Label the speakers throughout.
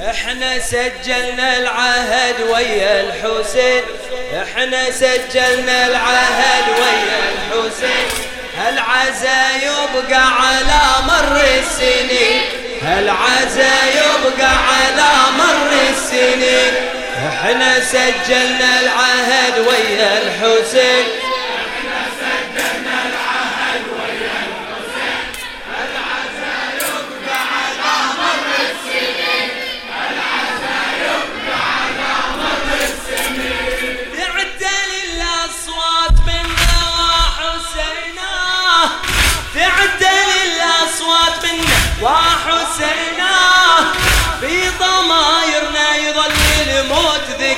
Speaker 1: إحنا سجلنا العهد ويا الحسين. إحنا سجلنا العهد ويا الحسين. هالعزا يبقى على مر السنين؟ هالعزا يبقى على مر السنين؟ إحنا سجلنا العهد ويا الحسين.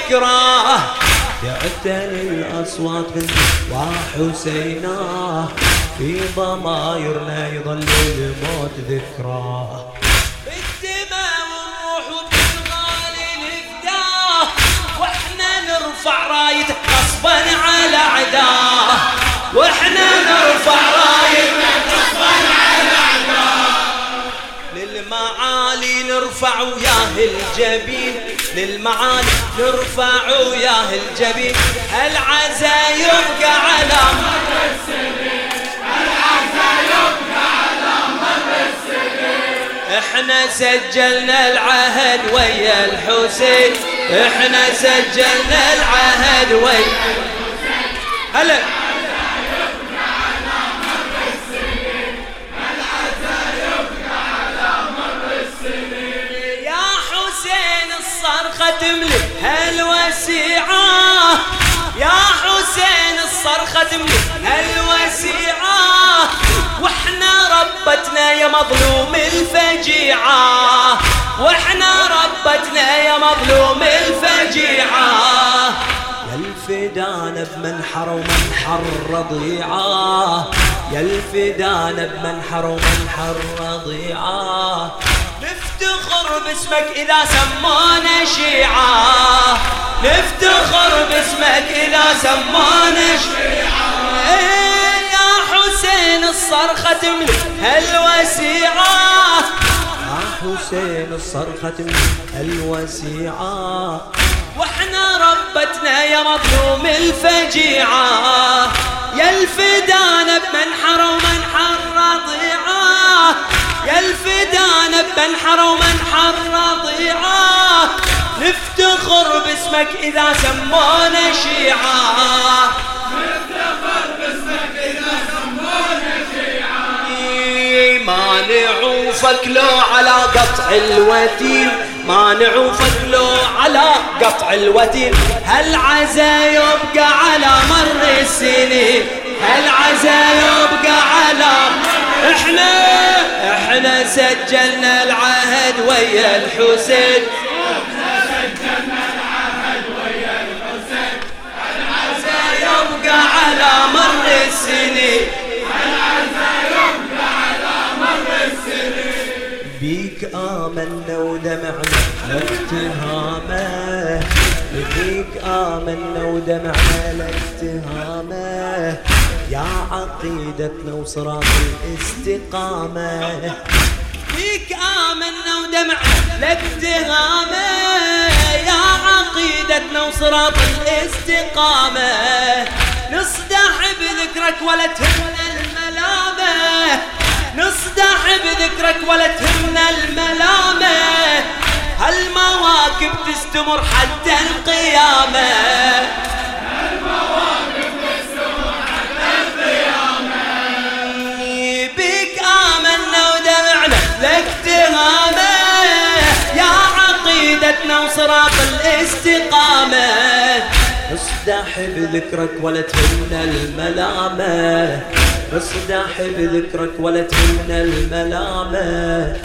Speaker 1: ذكراه تعدل الأصوات منا وحسينا في ضمايرنا يظل الموت ذكراه بالدماء والروح وبالغالي نفداه وإحنا نرفع رايته غصبا على عداه وإحنا نرفع رايته غصبا على عداه للمعالي نرفع وياه الجبين. للمعالي نرفع وياه الجبين. العزا يبقى على مر إحنا سجلنا العهد ويا الحسين. إحنا سجلنا العهد ويا هلا. مظلوم الفجيعة وإحنا ربتنا يا مظلوم الفجيعة. يا الفدان بمنحر ومنحر رضيعة يا الفدان بمنحر ومنحر رضيعة. نفتخر باسمك إذا سمونا شيعة. نفتخر باسمك إذا سمونا شيعة. حسين الصرخة تملي. هالوسيعة يا حسين الصرخة تملي. هالوسيعة وإحنا ربتنا يا مظلوم الفجيعة. يا الفدان بمنحر ومنحر رضيعة. يا الفدان بمنحر ومنحر رضيعة. نفتخر باسمك إذا سمونا شيعة ما نعوفك لو على قطع الوتين ما نعوفك لو على قطع الوتين هالعزا يبقى على مر السنين؟ هالعزا يبقى على إحنا إحنا سجلنا العهد ويا الحسين. عقيدتنا وصراط الاستقامة. بيك آمنا ودمعنا لافتهامه يا عقيدتنا وصراط الاستقامة. نصدح بذكرك ولا تهمنا الملامة. نصدح بذكرك ولا تهمنا الملامة. هالمواكب تستمر حتى القيامة. وصراط الاستقامة. اصدح بذكرك ولا تهمنا الملامة. اصدح بذكرك ولا تهمنا الملامة.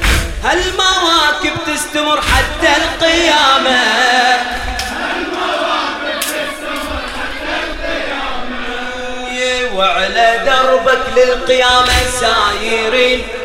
Speaker 1: هالمواكب تستمر حتى القيامة. وعلى دربك للقيامة سايرين.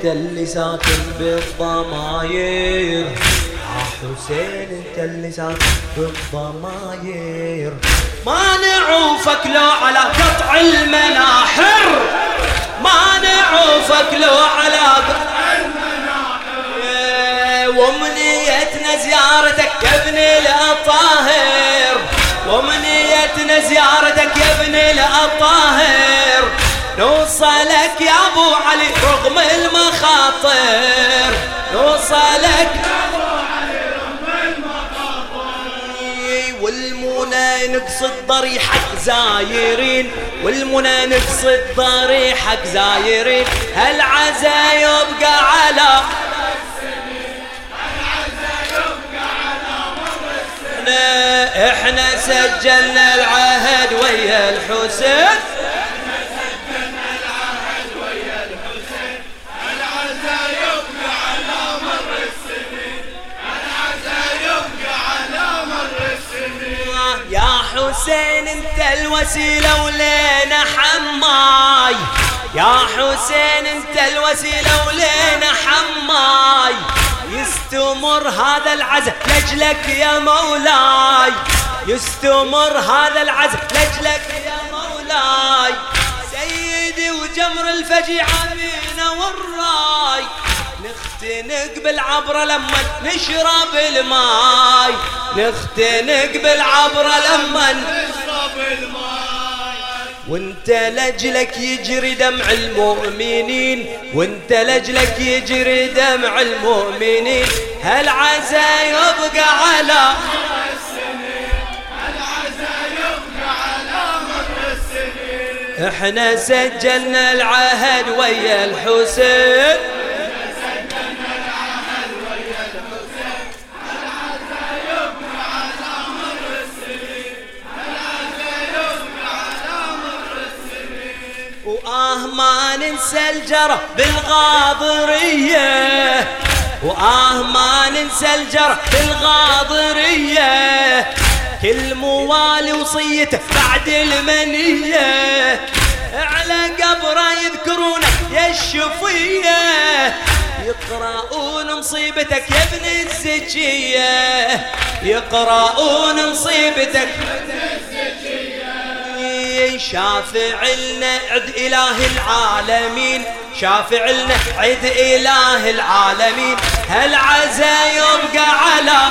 Speaker 1: انت اللي ساكن بالضماير. يا حسين انت اللي ساكن بالضماير. ما نعوفك لو على قطع المناحر. ما نعوفك لو على قطع المناحر. ومنيتنا زيارتك يا ابن الأطاهر. ومنيتنا زيارتك يا ابن الأطاهر. نوصلك يا ابو علي رغم المخاطر نوصلك يا ابو علي رغم المخاطر. والمنى نقصد ضريحك زايرين والمنى نقصد ضريحك زايرين. هالعزا يبقى على إحنا سجلنا العهد ويا الحسين. الوسيلة ولينا حماي. يا حسين انت الوسيلة ولينا حماي. يستمر هذا العزم لجلك يا مولاي. يستمر هذا العزم لجلك يا مولاي. سيدي وجمر الفجيعة بينا والراي. نختنق بالعبرة لما نشرب الماي. نختنق بالعبرة لما نشرب وانت لجلك يجري دمع المؤمنين وانت لجلك يجري دمع المؤمنين. هالعزا يبقى على إحنا سجلنا العهد ويا الحسين. ما ننسى الجرح بالغاضرية وآه ما ننسى الجرح بالغاضرية كل موالي وصيته بعد المنية. على قبره يذكرونه يا الشفية. يقرؤون مصيبتك يا ابن الزكية. يقرؤون مصيبتك. شافع لنا عد إله العالمين شافع لنا عد إله العالمين. السنين هالعزا يبقى على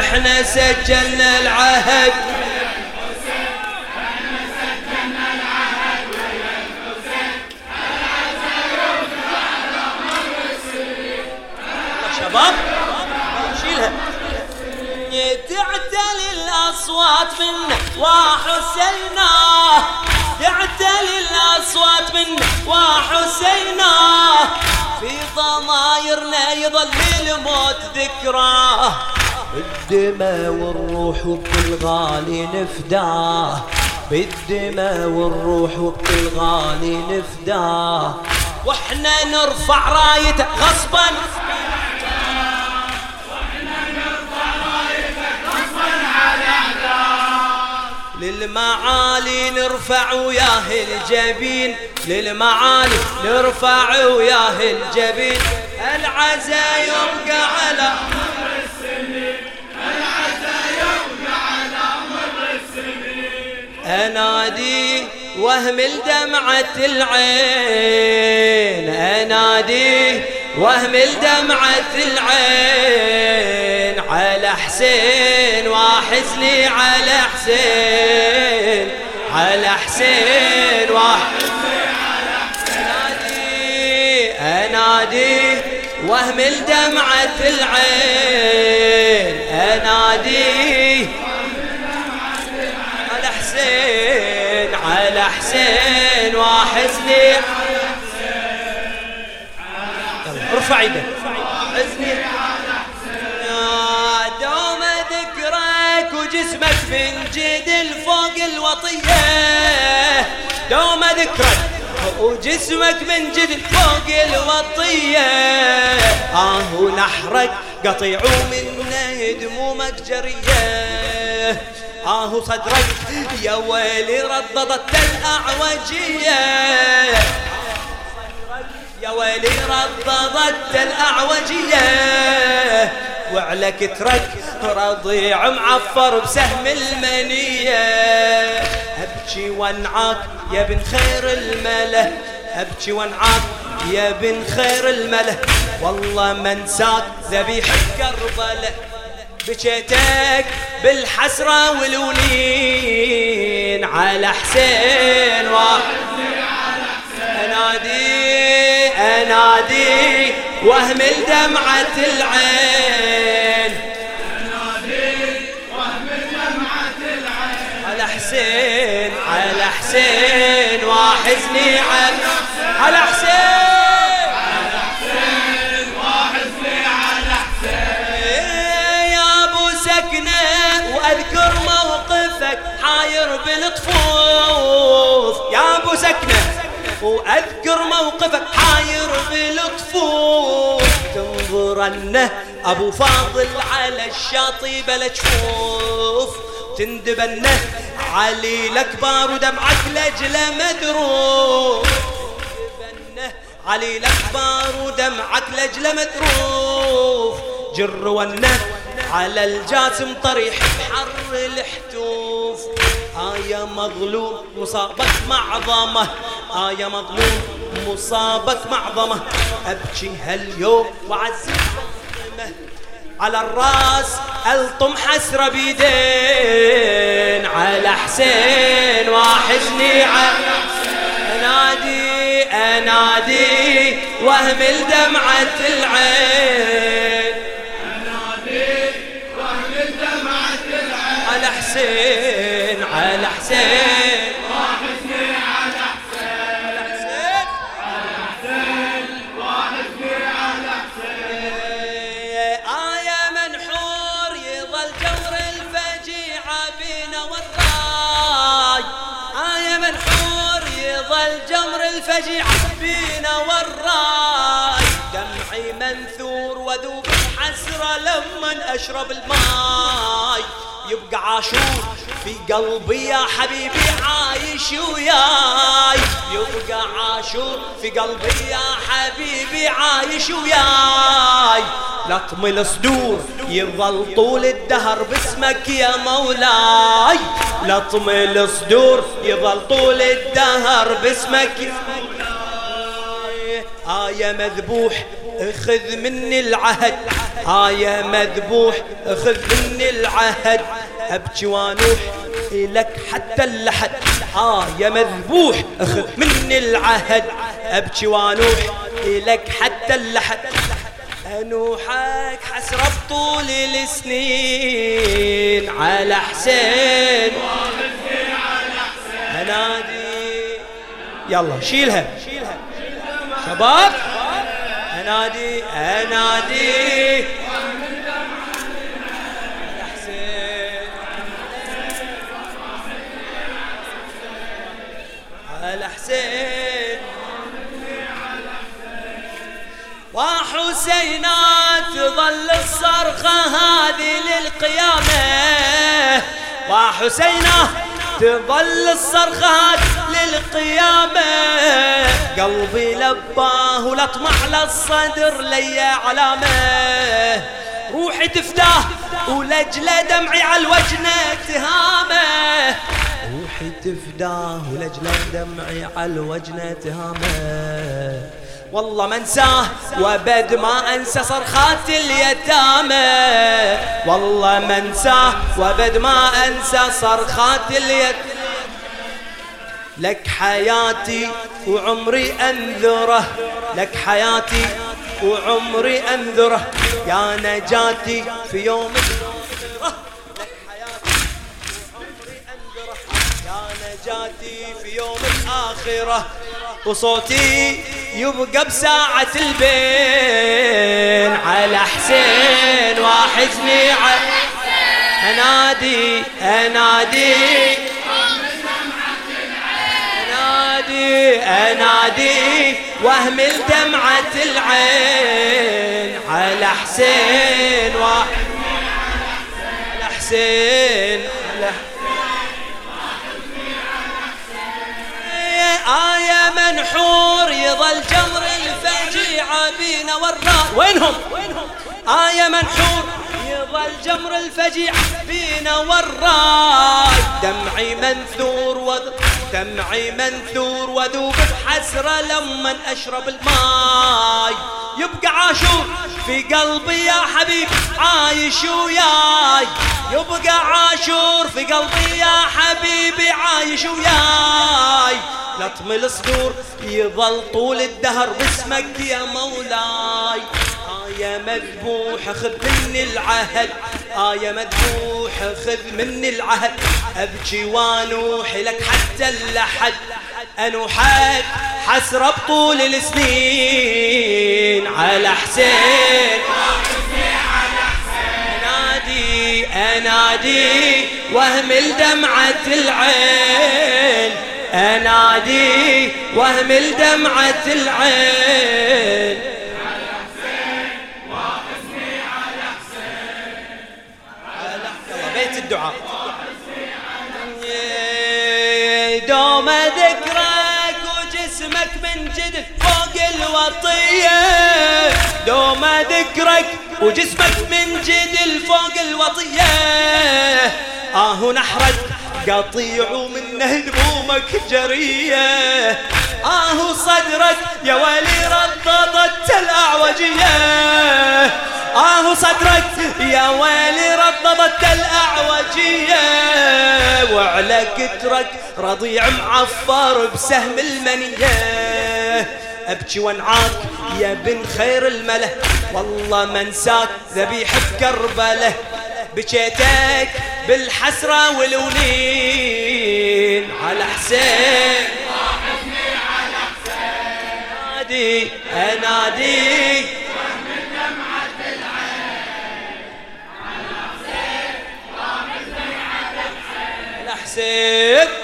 Speaker 1: إحنا سجلنا العهد. الأصوات منا وحسينا. تعتلي الأصوات منا وحسينا. في ضمايرنا يظل الموت ذكراه بالدماء والروح وبالغالي نفداه بالدماء والروح وبالغالي نفداه وإحنا نرفع رايته غصبا. للمعالي نرفع وياه الجبين للمعالي نرفع وياه الجبين العزا يبقى على أنادي وهم الدمعة العين أنادي وهم الدمعة العين على حسين. واحزني على حسين على حسين واحزني على حسين أنادي وهم الدمعة العين أنادي على حسين على حسين واحزني ارفع إيدك حزني وجسمك من جدل فوق الوطية. دوم ذكرك وجسمك من جدل فوق الوطية. آه ونحرك قطيع ومنا دمومك جرية. آه صدرك يا ويلي رددت الأعوجية. يا ويلي رددت الأعوجية. وعلك ترك رضيع معفر بسهم المنية. أبكي وانعاك يا بن خير الملة أبكي وانعاك يا بن خير الملة. والله ما انساك ذبيح كربله بكيتك بالحسرة والونين. على حسين انادي أنادي أنادي وهم الدمعة العين. على حسين على حسين واحزني على على حسين. وأذكر موقفك حاير بالطفوف يا أبو سكنة وأذكر موقفك. حاير بالطفوف تنظرنه أبو فاضل على الشاطئ بلا تشوف. تندبنه علي الأكبر ودمعك لجله مدروف علي الأكبر ودمعك لجله مدروف جر ونه على الجاسم طريح بحر الحتوف. آية مظلوم مصابك آية مظلوم مصابك معظمة. أبكي هاليوم وعزي على الراس ألطم حسرة بيدين. على حسين واحزني على أنادي أنادي واهمل دمعة العين على حسين على حسين. جمر الفجيعة بينا والرأي. دمعي منثور وذوب حسرة لما أشرب الماي. يبقى عاشور في قلبي يا حبيبي عايش وياي. يبقى عاشور في قلبي يا حبيبي عايش وياي. لطم الصدور يظل طول الدهر باسمك يا مولاي. لطم الصدور يظل طول الدهر باسمك يا مولاي. آية مذبوح اخذ مني العهد. آية مذبوح اخذ مني العهد. أبكي وانوح لك حتى اللحد. آية مذبوح اخذ مني العهد. أبكي وانوح لك حتى اللحد. أنوحك حسرة طول السنين. على حسين. أنادي. يلا شيلها شباب انادي انادي على حسين؟ وحسينات تظل الصرخة هذه للقيامة. وحسينة تظل الصرخة للقيامة. قلبي لباه ولطمع للصدر لي علامة. روحي تفداه ولجله دمعي على الوجنة تهامه روحي تفداه ولجله دمعي على الوجنة تهامه والله ما انساه وابد ما انسى صرخات اليتامى. والله ما انساه وابد ما انسى صرخات اليتامى. لك حياتي وعمري أنذره لك حياتي وعمري أنذره. يا نجاتي في يوم لك حياتي وعمري أنذره. يا نجاتي في يوم الآخرة وصوتي يبقى بساعة البين. على حسين واحزني على أنادي أنادي. أنادي انادي واهمل دمعة العين على حسين واحد حسين على آية منحور يظل جمر الفجيعة بينا وينهم وينهم؟ آية منحور. يظل جمر الفجيع بينا والراي. دمعي منثور وذ دمعي منثور وذوب بحسرة لما أشرب الماي. يبقى عاشور في قلبي يا حبيب عايش وياي. يبقى عاشور في قلبي يا حبيبي عايش وياي. لطم الصدور يظل طول الدهر باسمك يا مولاي. آية مذبوح خذ مني العهد. آية مذبوح خذ مني العهد. أبكي وأنوح لك حتى اللحد أنوحك حسرة بطول السنين. على حسين. أنادي أنادي واهمل دمعة العين. أنادي واهمل دمعة العين. الدعاء. دوم ذكرك وجسمك من جدد فوق الوطية. دوم ذكرك وجسمك من جدل فوق الوطية. آه نحرك قطيع ومنه دمومك جرية. آه صدرك يا ولي رضضت الأعوجية. آه صدرك يا ويلي رضضت الأعوجية وعلى كترك رضيع معفر بسهم المنية. أبكي وانعاك يا بن خير الملة والله ما انساك ذبيح بكربله بكيتك بالحسرة والولين على حسين. أنادي أنادي. حسين Você